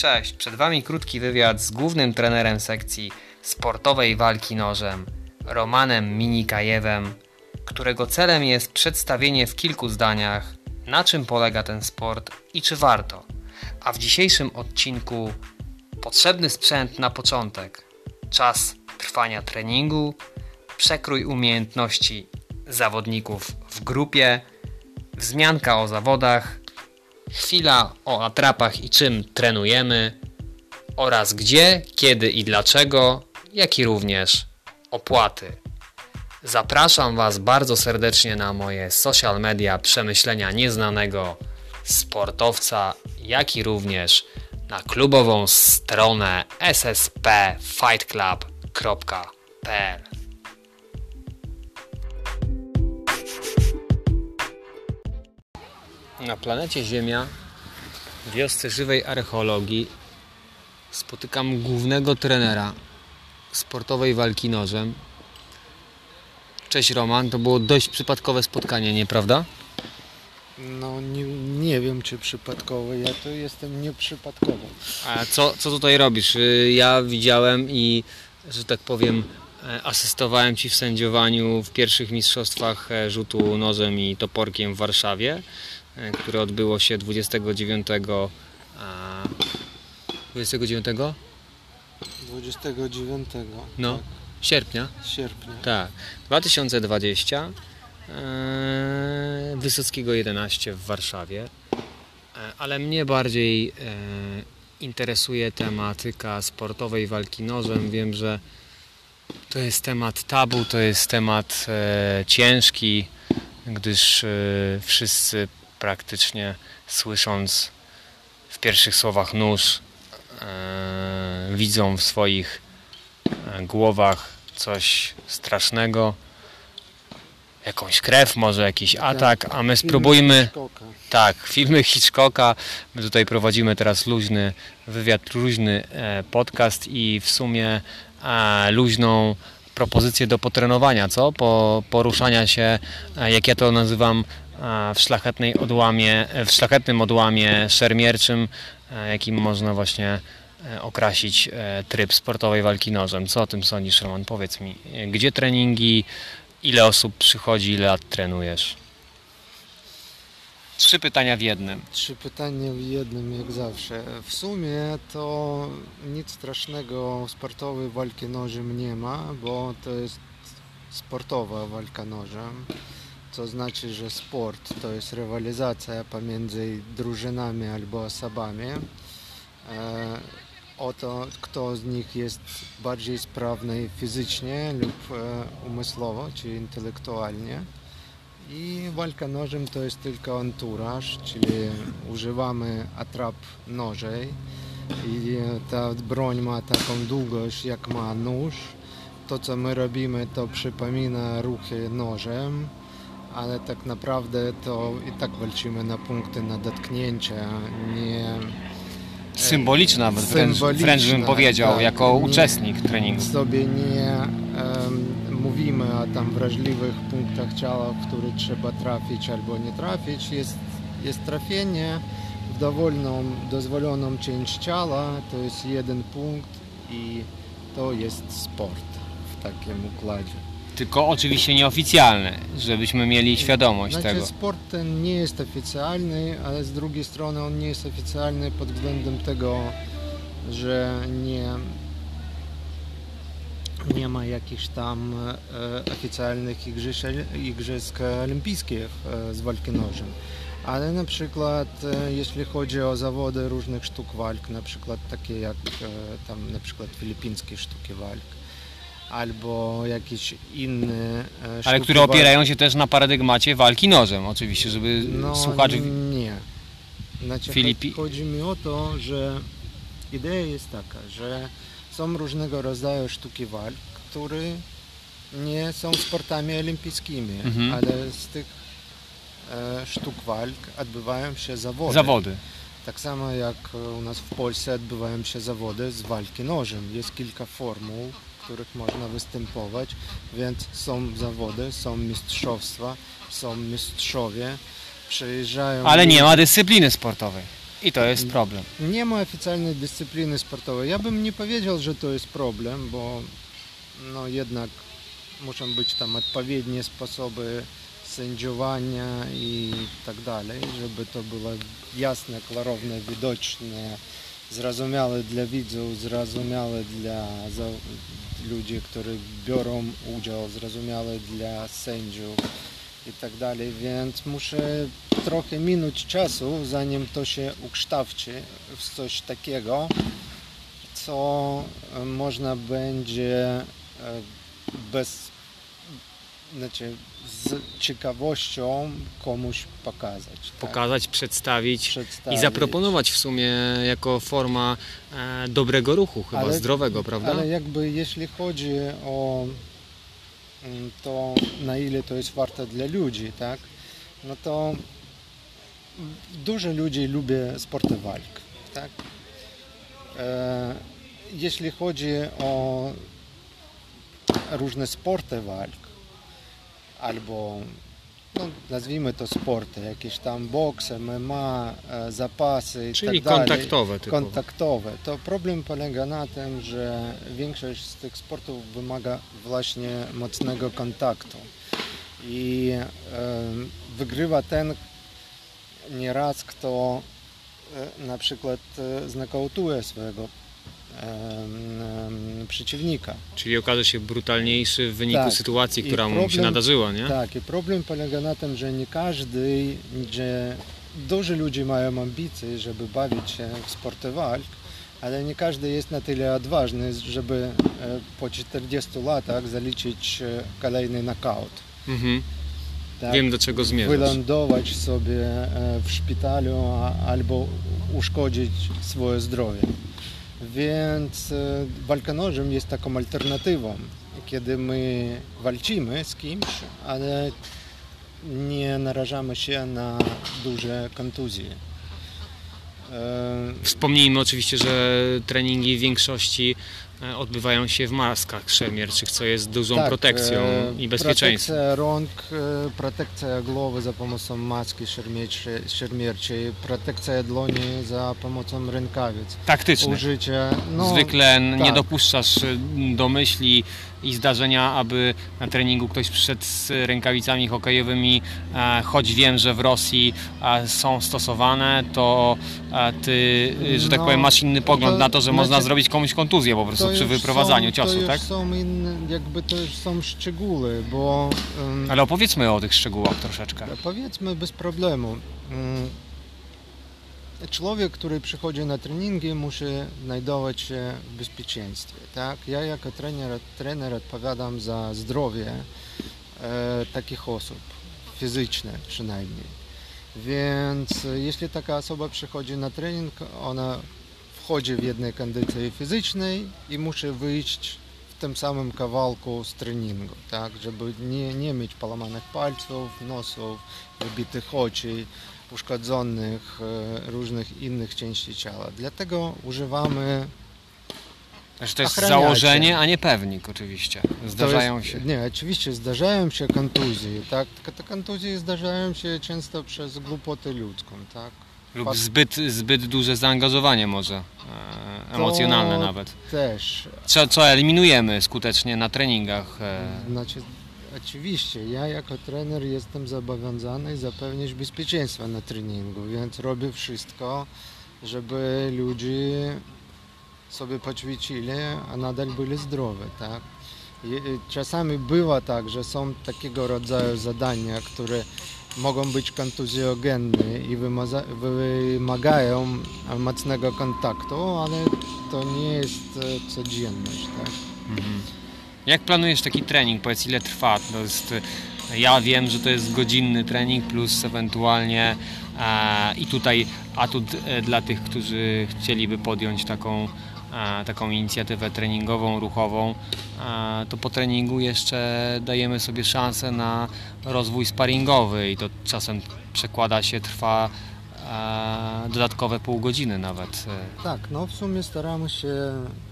Cześć, przed Wami krótki wywiad z głównym trenerem sekcji sportowej walki nożem, Romanem Minikajewem, którego celem jest przedstawienie w kilku zdaniach, na czym polega ten sport i czy warto. A w dzisiejszym odcinku potrzebny sprzęt na początek, czas trwania treningu, przekrój umiejętności zawodników w grupie, wzmianka o zawodach, chwila o atrapach i czym trenujemy oraz gdzie, kiedy i dlaczego, jak i również opłaty. Zapraszam Was bardzo serdecznie na moje social media przemyślenia nieznanego sportowca, jak i również na klubową stronę sspfightclub.pl. Na planecie Ziemia, w wiosce żywej archeologii, spotykam głównego trenera sportowej walki nożem. Cześć Roman, to było dość przypadkowe spotkanie, nieprawda? No nie, nie wiem czy przypadkowo, ja tu jestem nieprzypadkowo. A co, co tutaj robisz? Y, Ja widziałem i, że tak powiem, e, asystowałem Ci w sędziowaniu w pierwszych mistrzostwach e, rzutu nożem i toporkiem w Warszawie, które odbyło się 29 a, 29 29 No. tak, sierpnia. sierpnia. Tak, 2020 e, Wysockiego 11 w Warszawie. E, ale mnie bardziej e, interesuje tematyka sportowej walki nożem. Wiem, że to jest temat tabu, to jest temat e, ciężki, gdyż e, wszyscy praktycznie słysząc w pierwszych słowach nóż e, widzą w swoich e, głowach coś strasznego, jakąś krew, może jakiś atak, a my spróbujmy, tak, filmy Hitchcocka, my tutaj prowadzimy teraz luźny wywiad, luźny e, podcast i w sumie luźną propozycję do potrenowania, co? Po, poruszania się, jak ja to nazywam, w szlachetnej odłamie, e, w szlachetnym odłamie szermierczym, e, jakim można właśnie e, okrasić tryb sportowej walki nożem. Co o tym sądzisz, Roman? Powiedz mi, gdzie treningi, ile osób przychodzi, ile lat trenujesz? Trzy pytania w jednym. Trzy pytania w jednym jak zawsze. W sumie to nic strasznego sportowej walki nożem nie ma, bo to jest sportowa walka nożem. Co znaczy, że sport to jest rywalizacja pomiędzy drużynami albo osobami. E, o to, kto z nich jest bardziej sprawny fizycznie lub e, umysłowo, czy intelektualnie. I walka nożem to jest tylko anturaż, czyli używamy atrap nożej i ta broń ma taką długość jak ma nóż. To co my robimy to przypomina ruchy nożem, ale tak naprawdę to i tak walczymy na punkty na dotknięcie, nie Symboliczna, nawet wręcz, Symboliczna, wręcz bym powiedział, tak, jako nie- uczestnik treningu. sobie nie em, mówimy o tam wrażliwych punktach ciała, w które trzeba trafić albo nie trafić. Jest, jest trafienie w dowolną, dozwoloną część ciała, to jest jeden punkt i to jest sport w takim układzie. Tylko oczywiście nieoficjalne, żebyśmy mieli świadomość Znaczy tego. sport ten nie jest oficjalny, ale z drugiej strony on nie jest oficjalny pod względem tego, że nie, nie ma jakichś tam e, oficjalnych igrzysk, igrzysk olimpijskich e, z walki nożem. Ale na przykład e, jeśli chodzi o zawody różnych sztuk walk, na przykład takie jak e, tam na przykład filipińskie sztuki walk, albo jakieś inne e, Ale sztuki które walk, opierają się też na paradygmacie walki nożem, oczywiście, żeby no, słuchacz... Nie. Znaczy, Filipi- Chodzi mi o to, że idea jest taka, że są różnego rodzaju sztuki walk, które nie są sportami olimpijskimi, Mhm. ale z tych e, sztuk walk odbywają się zawody. Zawody. Tak samo jak u nas w Polsce odbywają się zawody z walki nożem. Jest kilka formuł, których można występować, więc są zawody, są mistrzostwa, są mistrzowie, przyjeżdżają... Ale nie ma dyscypliny sportowej. I to jest problem. Nie ma oficjalnej dyscypliny sportowej. Ja bym nie powiedział, że to jest problem, bo no jednak muszą być tam odpowiednie sposoby sędziowania i tak dalej, żeby to było jasne, klarowne, widoczne, zrozumiałe dla widzów, zrozumiałe dla ludzi, którzy biorą udział, zrozumiałe dla sędziów i tak dalej, więc muszę trochę minąć czasu, zanim to się ukształci w coś takiego, co można będzie e, bez, znaczy z ciekawością komuś pokazać. Tak? Pokazać, przedstawić, Przedstawić. i zaproponować w sumie jako forma e, dobrego ruchu, chyba Ale- zdrowego, prawda? Ale jakby jeśli chodzi o mm, to, na ile to jest warte dla ludzi, tak, no to dużo ludzi lubi sporty walk, tak. E, jeśli chodzi o różne sporty walk, albo no, nazwijmy to sporty, jakieś tam boks, MMA, e, zapasy i Czyli tak dalej kontaktowe typowo. kontaktowe, to problem polega na tym, że większość z tych sportów wymaga właśnie mocnego kontaktu. I e, wygrywa ten nieraz, kto e, na przykład e, swojego przeciwnika. Czyli okaże się brutalniejszy w wyniku Tak. sytuacji, która mu się problem- nadarzyła, nie? Tak, i problem polega na tym, że nie każdy, że dużo ludzi mają ambicje, żeby bawić się w sporty walk, ale nie każdy jest na tyle odważny, żeby e, po 40 latach zaliczyć e, kolejny knockout. Mhm. Tak? Wiem do czego zmierzasz. Wylądować sobie e, w szpitalu albo uszkodzić swoje zdrowie. Więc e, walka nożem jest taką alternatywą, kiedy my walczymy z kimś, ale nie narażamy się na duże kontuzje. E, Wspomnijmy oczywiście, że treningi w większości odbywają się w maskach szermierczych, co jest dużą Tak, protekcją e, i bezpieczeństwem. Protekcja rąk, e, protekcja głowy za pomocą maski szermierczej, protekcja dłoni za pomocą rękawic. Taktyczny. Użycie, no, Zwykle n- nie tak. dopuszczasz do myśli i zdarzenia, aby na treningu ktoś przyszedł z rękawicami hokejowymi, e, choć wiem, że w Rosji e, są stosowane, to e, ty, że tak No, powiem, masz inny pogląd to na to, że można znaczy- zrobić komuś kontuzję po prostu przy wyprowadzaniu są, ciosu, to tak? są inne, jakby to już są szczegóły, bo em, Ale opowiedzmy o tych szczegółach troszeczkę. Powiedzmy bez problemu. Mm, Człowiek, który przychodzi na treningi, musi znajdować się w bezpieczeństwie. Tak? Ja jako trener, trener odpowiadam za zdrowie e, takich osób, fizyczne przynajmniej. Więc e, jeśli taka osoba przychodzi na trening, ona wchodzi w jednej kondycji fizycznej i musi wyjść w tym samym kawałku z treningu, tak, żeby nie, nie mieć połamanych palców, nosów, wybitych oczu, uszkodzonych e, różnych innych części ciała. Dlatego używamy Znaczy to jest Ochraniacie. założenie, a nie pewnik oczywiście. Zdarzają jest, się. Nie, oczywiście zdarzają się kontuzje, tak? Tylko te kontuzje zdarzają się często przez głupotę ludzką, tak? Lub zbyt, zbyt duże zaangażowanie może, e, emocjonalne To nawet. Też. Co, co eliminujemy skutecznie na treningach. E, Znaczy, oczywiście, ja jako trener jestem zobowiązany zapewnić bezpieczeństwo na treningu, więc robię wszystko, żeby ludzie sobie poćwiczyli, a nadal byli zdrowi, tak? I, i czasami bywa tak, że są takiego rodzaju zadania, które mogą być kontuzjogenne i wymagają mocnego kontaktu, ale to nie jest e, codzienność, tak? mhm. Jak planujesz taki trening? Powiedz ile trwa? To jest, ja wiem, że to jest godzinny trening plus ewentualnie e, i tutaj atut e, dla tych, którzy chcieliby podjąć taką, taką inicjatywę treningową, ruchową, to po treningu jeszcze dajemy sobie szansę na rozwój sparingowy i to czasem przekłada się, trwa dodatkowe pół godziny nawet. Tak, no w sumie staramy się,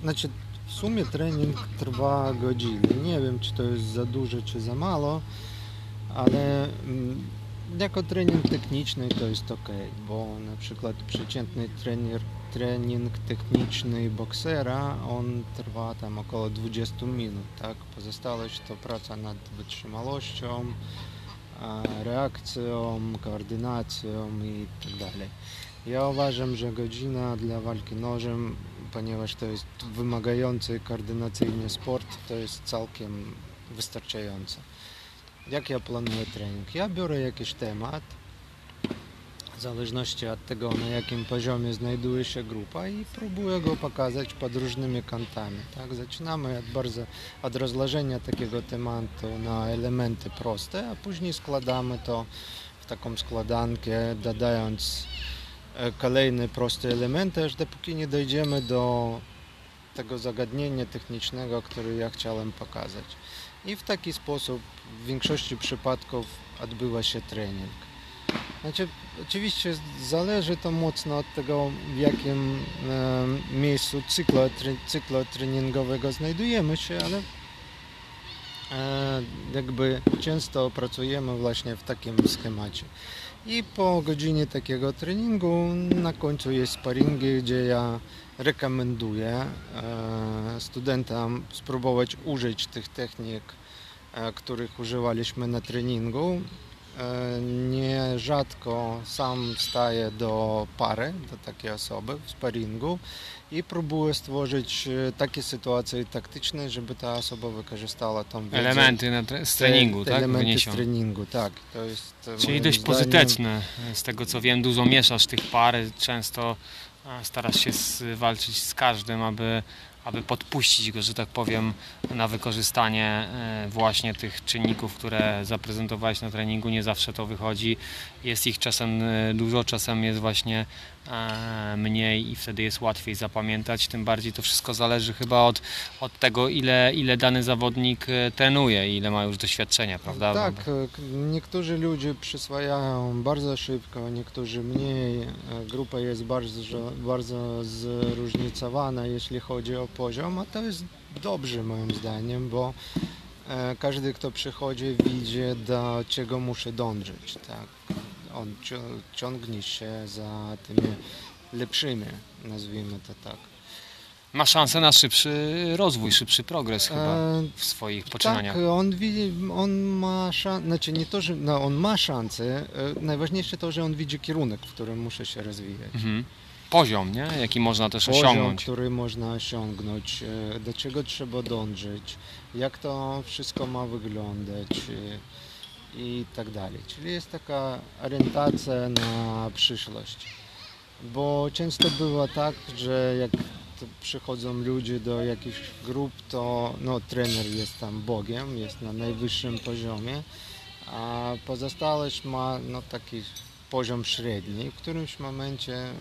znaczy w sumie trening trwa godzinę. Nie wiem, czy to jest za dużo, czy za mało, ale mm, jako trening techniczny to jest ok, bo na przykład przeciętny trener, trening techniczny boksera, on trwa tam około 20 minut, tak? Pozostałość to praca nad wytrzymałością, reakcją, koordynacją i tak dalej. Ja uważam, że godzina dla walki nożem, ponieważ to jest wymagający koordynacyjnie sport, to jest całkiem wystarczające. Jak ja planuję trening? Ja biorę jakiś temat, w zależności od tego, na jakim poziomie znajduje się grupa i próbuję go pokazać pod różnymi kątami. Tak? Zaczynamy od, bardzo, od rozłożenia takiego tematu na elementy proste, a później składamy to w taką składankę, dodając e, kolejne proste elementy, aż dopóki nie dojdziemy do tego zagadnienia technicznego, które ja chciałem pokazać. I w taki sposób w większości przypadków odbywa się trening. Znaczy, oczywiście zależy to mocno od tego, w jakim e, miejscu cyklu, cyklu treningowego znajdujemy się, ale e, jakby często pracujemy właśnie w takim schemacie. I po godzinie takiego treningu na końcu jest sparingi, gdzie ja rekomenduję e, studentom spróbować użyć tych technik, e, których używaliśmy na treningu. E, nierzadko sam staję do pary, do takiej osoby w sparingu i próbuję stworzyć takie sytuacje taktyczne, żeby ta osoba wykorzystała tą wiedzę. Elementy tre z treningu, te, tak? Elementy z treningu, tak. To jest, Czyli dość zdaniem... pozytyczne. Z tego co wiem, dużo mieszasz tych pary, często starasz się walczyć z każdym, aby, aby podpuścić go, że tak powiem, na wykorzystanie e, właśnie tych czynników, które zaprezentowałeś na treningu. Nie zawsze to wychodzi. Jest ich czasem e, dużo, czasem jest właśnie mniej i wtedy jest łatwiej zapamiętać. Tym bardziej to wszystko zależy chyba od, od tego, ile, ile dany zawodnik trenuje, ile ma już doświadczenia, prawda? Tak, niektórzy ludzie przyswajają bardzo szybko, niektórzy mniej. Grupa jest bardzo, bardzo zróżnicowana, jeśli chodzi o poziom, a to jest dobrze moim zdaniem, bo e, każdy, kto przychodzi, widzi, do czego muszę dążyć. Tak? On ciągnie się za tymi lepszymi, nazwijmy to tak. Ma szansę na szybszy rozwój, szybszy progres chyba e, w swoich poczynaniach. Tak, on, widzi, on ma szansę, znaczy nie to, że no, on ma szansę, e, najważniejsze to, że on widzi kierunek, w którym muszę się rozwijać. Mhm poziom, nie? jaki można też poziom, osiągnąć. który można osiągnąć, e, do czego trzeba dążyć, jak to wszystko ma wyglądać i tak dalej. Czyli jest taka orientacja na przyszłość. Bo często bywa tak, że jak przychodzą ludzie do jakichś grup, to no, trener jest tam Bogiem, jest na najwyższym poziomie, a pozostałość ma no, taki poziom średni. W którymś momencie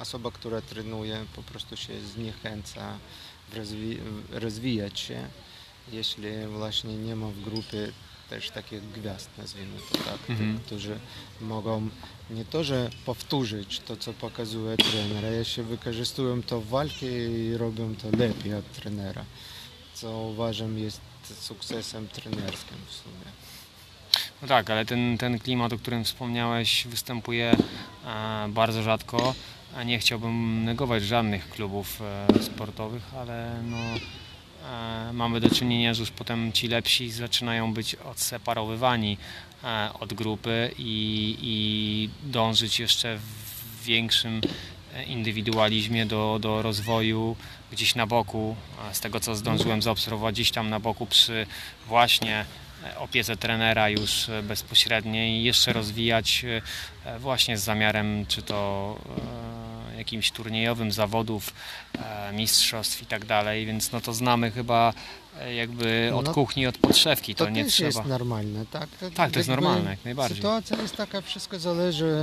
osoba, która trenuje, po prostu się zniechęca rozwi rozwijać się, jeśli właśnie nie ma w grupie też takich gwiazd, nazwijmy to tak, mhm. tych, którzy mogą nie to, że powtórzyć to, co pokazuje trener, a się wykorzystują to w walce i robią to lepiej od trenera, co uważam jest sukcesem trenerskim w sumie. No tak, ale ten, ten klimat, o którym wspomniałeś, występuje e, bardzo rzadko nie chciałbym negować żadnych klubów e, sportowych, ale no, e, mamy do czynienia, że już potem ci lepsi zaczynają być odseparowywani e, od grupy i, i dążyć jeszcze w większym indywidualizmie do, do rozwoju gdzieś na boku, z tego co zdążyłem zaobserwować, gdzieś tam na boku przy właśnie opiece trenera już bezpośredniej jeszcze rozwijać właśnie z zamiarem czy to jakimś turniejowym zawodów, e, mistrzostw i tak dalej, więc no to znamy chyba e, jakby od no, kuchni, od podszewki. To, to nie trzeba. jest normalne, tak? Tak, to jest normalne, jak najbardziej. Sytuacja jest taka, wszystko zależy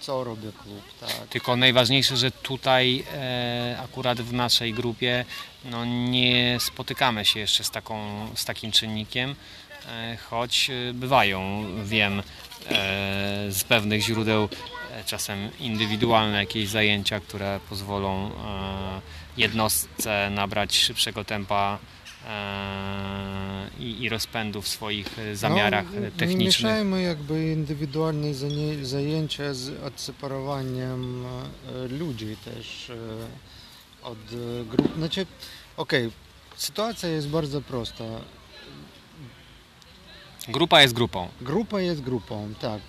co robi klub. Tak. Tylko najważniejsze, że tutaj e, akurat w naszej grupie no, nie spotykamy się jeszcze z, taką, z takim czynnikiem, e, choć e, bywają, wiem, e, z pewnych źródeł czasem indywidualne jakieś zajęcia, które pozwolą e, jednostce nabrać szybszego tempa e, i, i rozpędu w swoich e, zamiarach no, Nie technicznych. mieszajmy jakby indywidualne zajęcia z odseparowaniem ludzi też od grup. Znaczy, okej, sytuacja jest bardzo prosta. Grupa jest grupą. Grupa jest grupą, tak.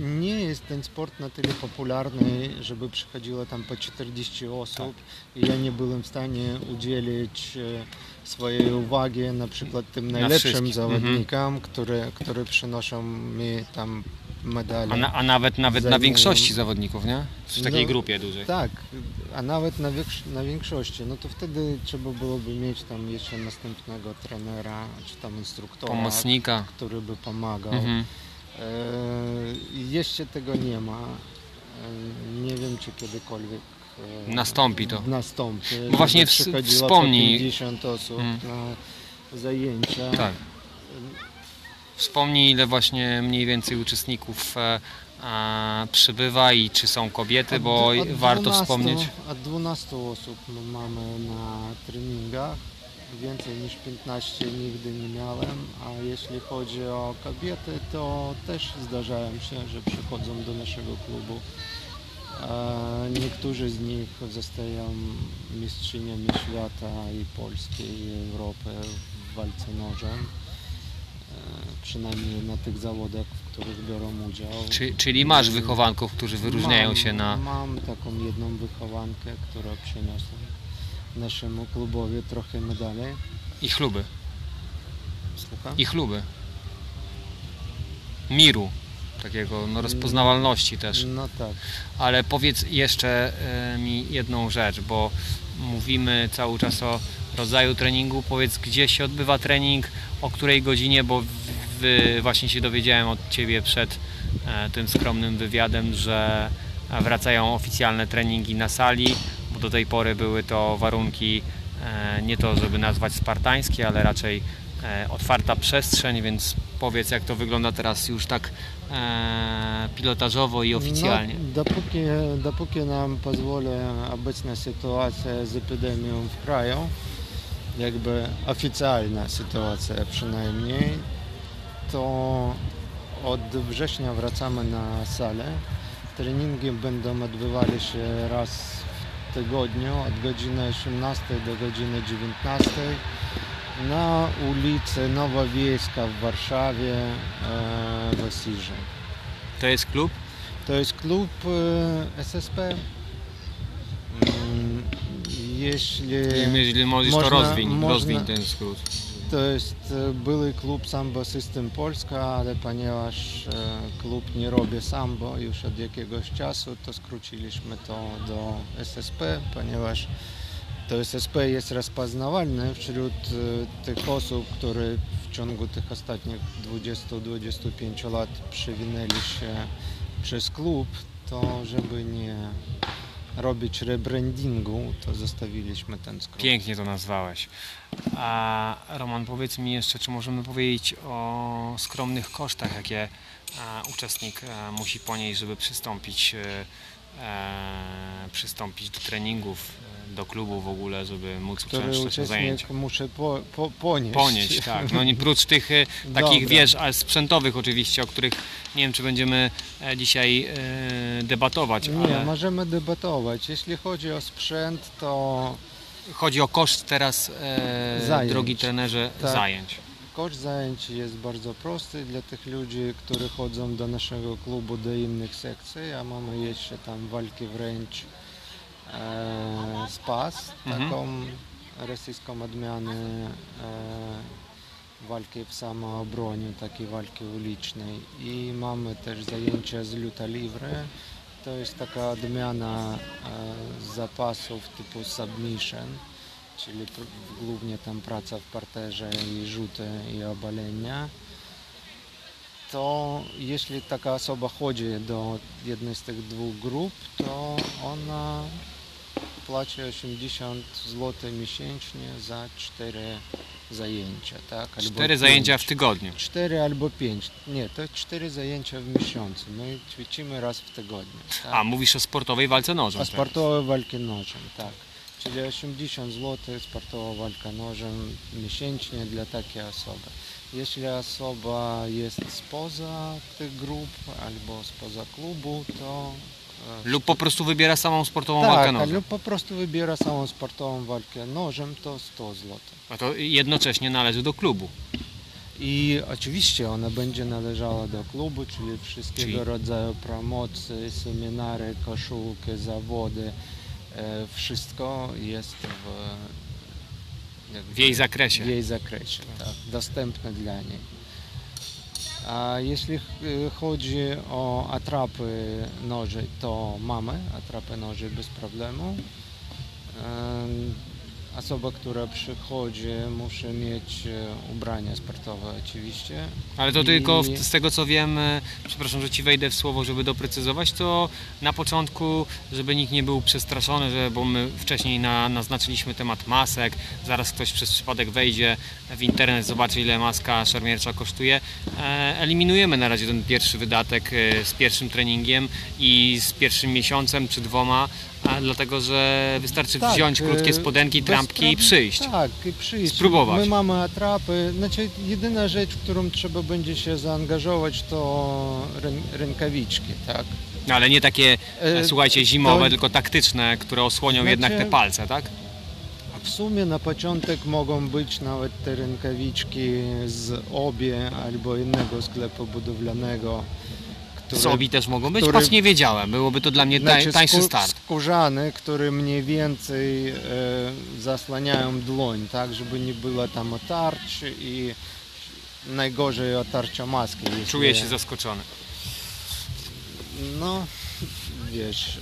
Nie jest ten sport na tyle popularny, żeby przychodziło tam po 40 osób i ja nie byłem w stanie udzielić e, swojej uwagi na przykład tym najlepszym wszystkich, zawodnikom, które, które przynoszą mi tam medale. A, na, a nawet nawet na większości zawodników, nie? W takiej No, grupie dużej. Tak, a nawet na, większ- na większości, no to wtedy trzeba byłoby mieć tam jeszcze następnego trenera, czy tam instruktora, Pomocnika. który by pomagał. Mhm. E, Jeszcze tego nie ma. E, Nie wiem, czy kiedykolwiek e, Nastąpi to. Nastąpi. Bo właśnie wspomnij- po 50 osób Mm. na zajęcia. Tak. Wspomnij, ile właśnie mniej więcej uczestników a, przybywa i czy są kobiety, bo Od- warto 12 wspomnieć. Od 12 osób my mamy na treningach. Więcej niż 15 nigdy nie miałem, a jeśli chodzi o kobiety, to też zdarzają się, że przychodzą do naszego klubu. E, Niektórzy z nich zostają mistrzyniami świata i Polski, i Europy w walce nożem. E, Przynajmniej na tych zawodach, w których biorą udział. Czy, czyli masz wychowanków, którzy wyróżniają mam, się na. Mam taką jedną wychowankę, która przyniosła naszemu klubowi trochę medali. Ich chluby. Słucham? Ich chluby. Miru. Takiego no, rozpoznawalności też. No tak. Ale powiedz jeszcze e, mi jedną rzecz, bo mówimy cały czas o rodzaju treningu. Powiedz, gdzie się odbywa trening, o której godzinie, bo właśnie się dowiedziałem od Ciebie przed e, tym skromnym wywiadem, że wracają oficjalne treningi na sali, do tej pory były to warunki e, nie to, żeby nazwać spartańskie, ale raczej e, otwarta przestrzeń, więc powiedz, jak to wygląda teraz już tak e, pilotażowo i oficjalnie. No, dopóki, dopóki nam pozwoli obecna sytuacja z epidemią w kraju, jakby oficjalna sytuacja przynajmniej, to od września wracamy na salę. Treningi będą odbywali się raz tygodniu od godziny 18 do godziny 19 na ulicy Nowa Wiejska w Warszawie e, w Asirze. To jest klub? To jest klub e, SSP. Mm, Jeśli Jeżeli możesz to można- rozwiń, można- rozwiń ten skrót. To jest były klub Sambo System Polska, ale ponieważ klub nie robi sambo już od jakiegoś czasu, to skróciliśmy to do SSP, ponieważ to SSP jest rozpoznawalne wśród tych osób, które w ciągu tych ostatnich 20-25 lat przewinęli się przez klub, to żeby nie robić rebrandingu, to zostawiliśmy ten skrót. Pięknie to nazwałeś. A Roman, powiedz mi jeszcze, czy możemy powiedzieć o skromnych kosztach, jakie e, uczestnik e, musi ponieść, żeby przystąpić, e, przystąpić do treningów, do klubu w ogóle, żeby móc w zajęciach. uczestnik muszę po, po, ponieść. Ponieść, tak. No nie prócz tych e, takich, Dobra. wiesz, ale sprzętowych oczywiście, o których nie wiem, czy będziemy e, dzisiaj e, debatować, Nie, ale możemy debatować. Jeśli chodzi o sprzęt, to chodzi o koszt teraz, e, drogi trenerze, Tak. zajęć. koszt zajęć jest bardzo prosty dla tych ludzi, którzy chodzą do naszego klubu, do innych sekcji, a mamy jeszcze tam walki wręcz e, spas, Mhm. taką rosyjską odmianę e, walki w samoobronie, takiej walki ulicznej i mamy też zajęcia z luta livre. To jest taka odmiana e, zapasów typu submission, czyli pr- głównie tam praca w parterze i rzuty i obalenia. To jeśli taka osoba chodzi do jednej z tych dwóch grup, to ona płaci 80 zł miesięcznie za 4 zajęcia, tak? Albo Cztery zajęcia pięć. w tygodniu. 4 albo 5. Nie, to 4 zajęcia w miesiącu. My ćwiczymy raz w tygodniu. Tak? A, mówisz o sportowej walce nożem. O sportowej walki nożem, tak. czyli 80 zł sportowa walka nożem miesięcznie dla takiej osoby. Jeśli osoba jest spoza tych grup albo spoza klubu, to Lub po prostu wybiera samą sportową tak, walkę nożem. lub po prostu wybiera samą sportową walkę nożem, to 100 zł. A to jednocześnie należy do klubu. I oczywiście ona będzie należała do klubu, czyli wszystkiego Czyli- rodzaju promocje, seminary, koszulki, zawody. E, wszystko jest w, jakby W jej zakresie. w jej zakresie, tak, dostępne dla niej. A jeśli ch- chodzi o atrapy noży, to mamy atrapy noży bez problemu. Osoba, która przychodzi, musi mieć e, ubrania sportowe oczywiście. Ale to I- tylko w, z tego co wiem, e, przepraszam, że ci wejdę w słowo, żeby doprecyzować, to na początku, żeby nikt nie był przestraszony, że, bo my wcześniej na, naznaczyliśmy temat masek, zaraz ktoś przez przypadek wejdzie w internet, zobaczy ile maska szermiercza kosztuje. E, eliminujemy na razie ten pierwszy wydatek z pierwszym treningiem i z pierwszym miesiącem czy dwoma, a dlatego, że wystarczy Tak, wziąć krótkie e, spodenki, bez trampki i przyjść. Tak, i przyjść. Spróbować. My mamy atrapy. Znaczy, jedyna rzecz, w którą trzeba będzie się zaangażować, to rę- rękawiczki, tak? No, Ale nie takie, E, słuchajcie, zimowe, to- tylko taktyczne, które osłonią Znaczy- jednak te palce, tak? W sumie na początek mogą być nawet te rękawiczki z obie albo innego sklepu budowlanego. Które- Z obi też mogą być? który- Patrz, nie wiedziałem. Byłoby to dla mnie Znaczy, tańszy start. Skórzane, które mniej więcej e, zasłaniają dłoń, tak, żeby nie było tam otarć i najgorzej otarcia maski. Czuję się zaskoczony. No, wiesz,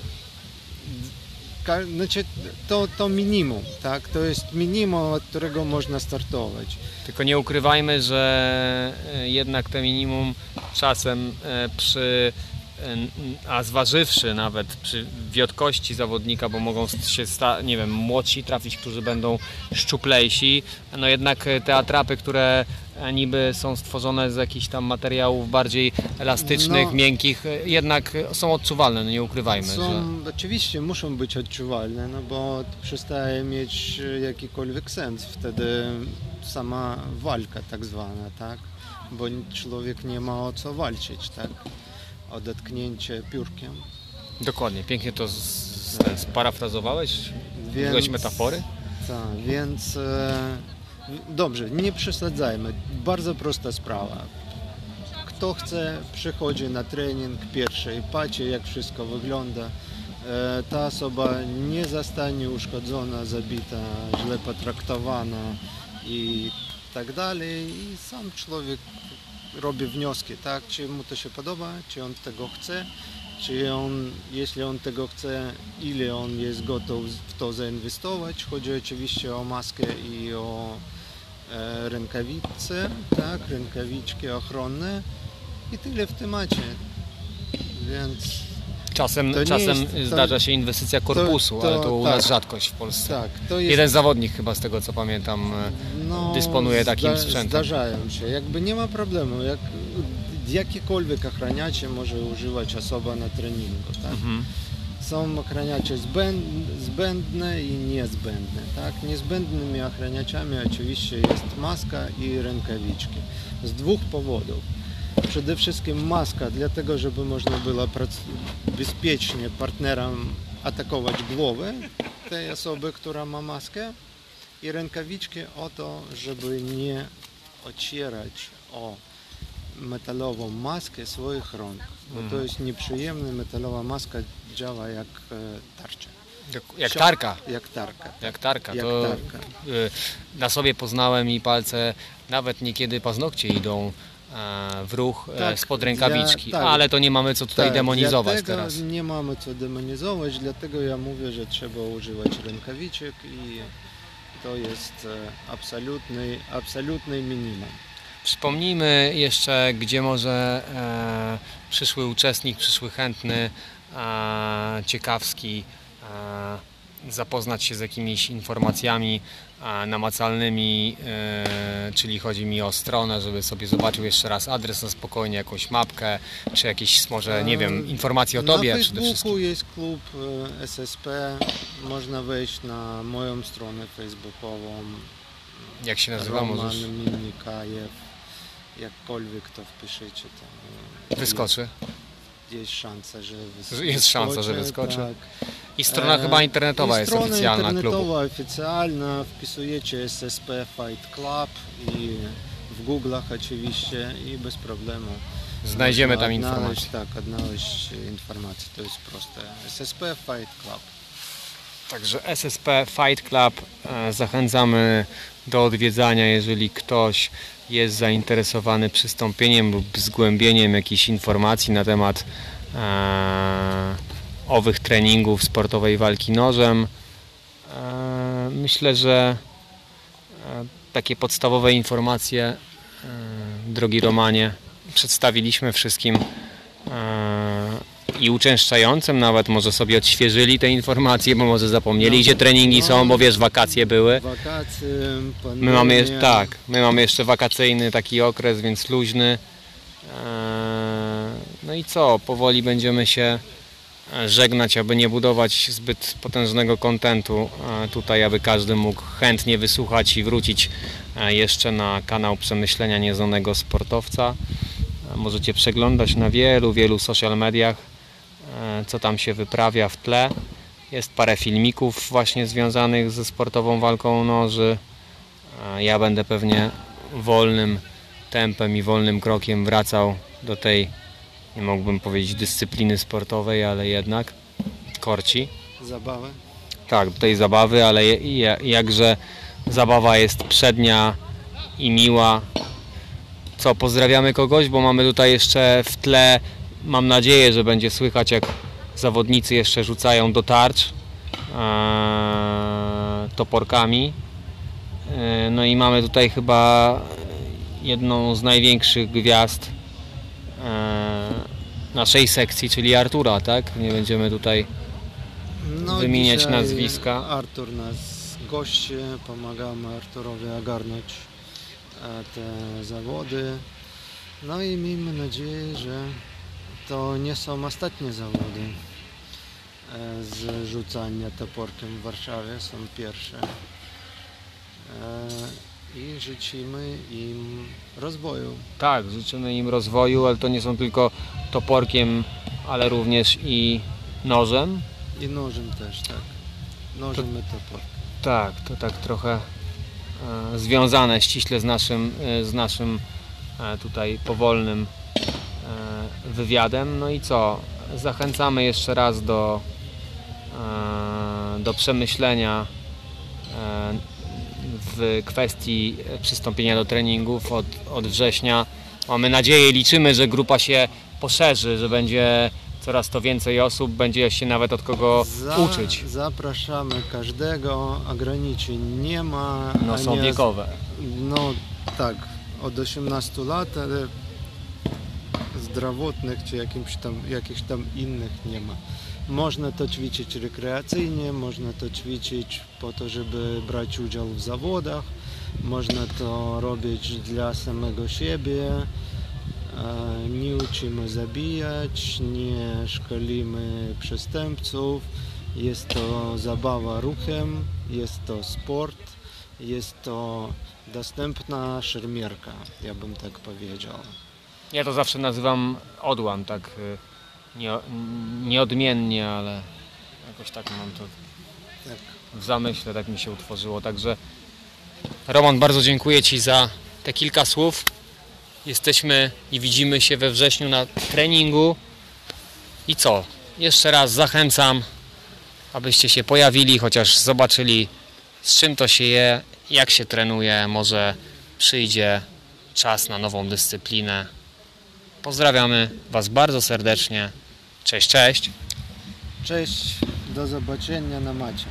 znaczy, to, to minimum, tak, to jest minimum, od którego można startować. Tylko nie ukrywajmy, że e, jednak to minimum czasem e, przy a zważywszy nawet przy wiotkości zawodnika, bo mogą się nie wiem, młodsi trafić, którzy będą szczuplejsi, no jednak e, te atrapy, które e, niby są stworzone z jakichś tam materiałów bardziej elastycznych, No. miękkich, e, jednak są odczuwalne, no nie ukrywajmy, że... Są, oczywiście muszą być odczuwalne, no bo przestaje mieć jakikolwiek sens wtedy sama walka tak zwana, tak, bo człowiek nie ma o co walczyć, tak, o dotknięcie piórkiem. Dokładnie, pięknie to z, z, sparafrazowałeś, użyłeś Więc- metafory. Tak, więc e, dobrze, nie przesadzajmy. Bardzo prosta sprawa. Kto chce, przychodzi na trening pierwszy i patrzy, jak wszystko wygląda. E, ta osoba nie zostanie uszkodzona, zabita, źle potraktowana i tak dalej. I sam człowiek robi wnioski, tak, czy mu to się podoba, czy on tego chce, czy on, jeśli on tego chce, ile on jest gotów w to zainwestować. Chodzi oczywiście o maskę i o e, rękawice, tak, rękawiczki ochronne i tyle w temacie. Więc Czasem, To czasem jest- to- zdarza się inwestycja korpusu, to- ale to u tak. nas rzadkość w Polsce. tak, to jest Jeden zawodnik chyba z tego co pamiętam. e, no, dysponuje takim zda- sprzętem. Zdarzają się, jakby nie ma problemu. Jak, jakikolwiek ochraniacie może używać osoba na treningu. Tak? Mhm. Są ochraniacze zbęd- zbędne i niezbędne. Tak? Niezbędnymi ochraniaczami oczywiście jest maska i rękawiczki. Z dwóch powodów. Przede wszystkim maska, dlatego żeby można było bezpiecznie partnerom atakować głowę tej osoby, która ma maskę i rękawiczki o to, żeby nie ocierać o metalową maskę swoich rąk. Bo to Mhm. jest nieprzyjemne, metalowa maska działa jak e, tarcza. Jak, jak tarka. Jak tarka. Jak tarka. Jak tarka. y, na sobie poznałem i palce, nawet niekiedy paznokcie idą w ruch e, Tak, spod rękawiczki, ja- tak. ale to nie mamy co tutaj Tak, demonizować teraz. Nie mamy co demonizować, dlatego ja mówię, że trzeba używać rękawiczek i to jest e, absolutny, absolutny minimum. Przypomnijmy jeszcze, gdzie może e, przyszły uczestnik, przyszły chętny, e, ciekawski zapoznać się z jakimiś informacjami namacalnymi, e, czyli chodzi mi o stronę, żeby sobie zobaczył jeszcze raz adres na spokojnie, jakąś mapkę, czy jakieś może, nie wiem, informacje o Tobie na przede Facebooku wszystkim. jest klub e, SSP. Można wejść na moją stronę facebookową. Jak się nazywa? Roman Możesz. Jakkolwiek to wpiszecie, to e, wyskoczy. Jest szansa, że wys- Że jest szansa, że wyskoczy, wyskoczy. Tak. I strona E, chyba internetowa jest strona oficjalna klubu. internetowa oficjalna, wpisujecie SSP Fight Club i w Google'ach oczywiście i bez problemu. Znajdziemy tam informacje. Tak, odnaleźć informacje, to jest proste. SSP Fight Club. Także SSP Fight Club e, zachęcamy do odwiedzania, jeżeli ktoś jest zainteresowany przystąpieniem lub zgłębieniem jakichś informacji na temat e, owych treningów sportowej walki nożem. E, myślę, że e, takie podstawowe informacje, e, drogi Romanie, przedstawiliśmy wszystkim i uczęszczającym nawet może sobie odświeżyli te informacje, bo może zapomnieli, No, gdzie treningi no. są, bo wiesz, wakacje były. Wakacje, My mamy jeszcze, pandemia. tak, my mamy jeszcze wakacyjny taki okres, więc luźny. Eee, No i co, powoli będziemy się e, żegnać, aby nie budować zbyt potężnego kontentu e, tutaj, aby każdy mógł chętnie wysłuchać i wrócić e, jeszcze na kanał Przemyślenia Nieznanego Sportowca. Możecie przeglądać na wielu, wielu social mediach, co tam się wyprawia w tle. Jest parę filmików właśnie związanych ze sportową walką noży. A Ja będę pewnie wolnym tempem i wolnym krokiem wracał do tej, nie mógłbym powiedzieć dyscypliny sportowej, ale jednak korci. Zabawę. Tak, do tej zabawy, ale jakże zabawa jest przednia i miła. Co, pozdrawiamy kogoś, bo mamy tutaj jeszcze w tle, mam nadzieję, że będzie słychać jak zawodnicy jeszcze rzucają do tarcz e, toporkami. E, no i mamy tutaj chyba jedną z największych gwiazd e, naszej sekcji, czyli Artura, tak? Nie będziemy tutaj No, Wymieniać nazwiska. Artur nas gości, pomagamy Arturowi ogarnąć te zawody. No i miejmy nadzieję, że to nie są ostatnie zawody e, z rzucania toporkiem w Warszawie, są pierwsze. E, I życzymy im rozwoju. Tak, życzymy im rozwoju, ale to nie są tylko toporkiem, ale również i nożem. I nożem też, tak. Nożem i toporkiem. Tak, to tak trochę e, związane ściśle z naszym, z naszym tutaj powolnym wywiadem. No i co? Zachęcamy jeszcze raz do, e, do przemyślenia e, w kwestii przystąpienia do treningów od, od września. Mamy nadzieję, liczymy, że grupa się poszerzy, że będzie coraz to więcej osób, będzie się nawet od kogo Za- uczyć. Zapraszamy każdego, ograniczeń nie ma. No są wiekowe. No tak, od 18 lat, ale zdrowotnych czy jakimś tam, jakichś tam innych nie ma. Można to ćwiczyć rekreacyjnie, można to ćwiczyć po to, żeby brać udział w zawodach, można to robić dla samego siebie. E, Nie uczymy zabijać, nie szkolimy przestępców. Jest to zabawa ruchem, jest to sport, jest to dostępna szermierka, ja bym tak powiedział. Ja to zawsze nazywam odłam, tak y, nie, nieodmiennie, ale jakoś tak mam to w zamyśle, tak mi się utworzyło. Także Roman, bardzo dziękuję Ci za te kilka słów. Jesteśmy i widzimy się we wrześniu na treningu. I co? Jeszcze raz zachęcam, abyście się pojawili, chociaż zobaczyli z czym to się je, jak się trenuje. Może przyjdzie czas na nową dyscyplinę. Pozdrawiamy Was bardzo serdecznie. Cześć, cześć. Cześć, do zobaczenia na macie.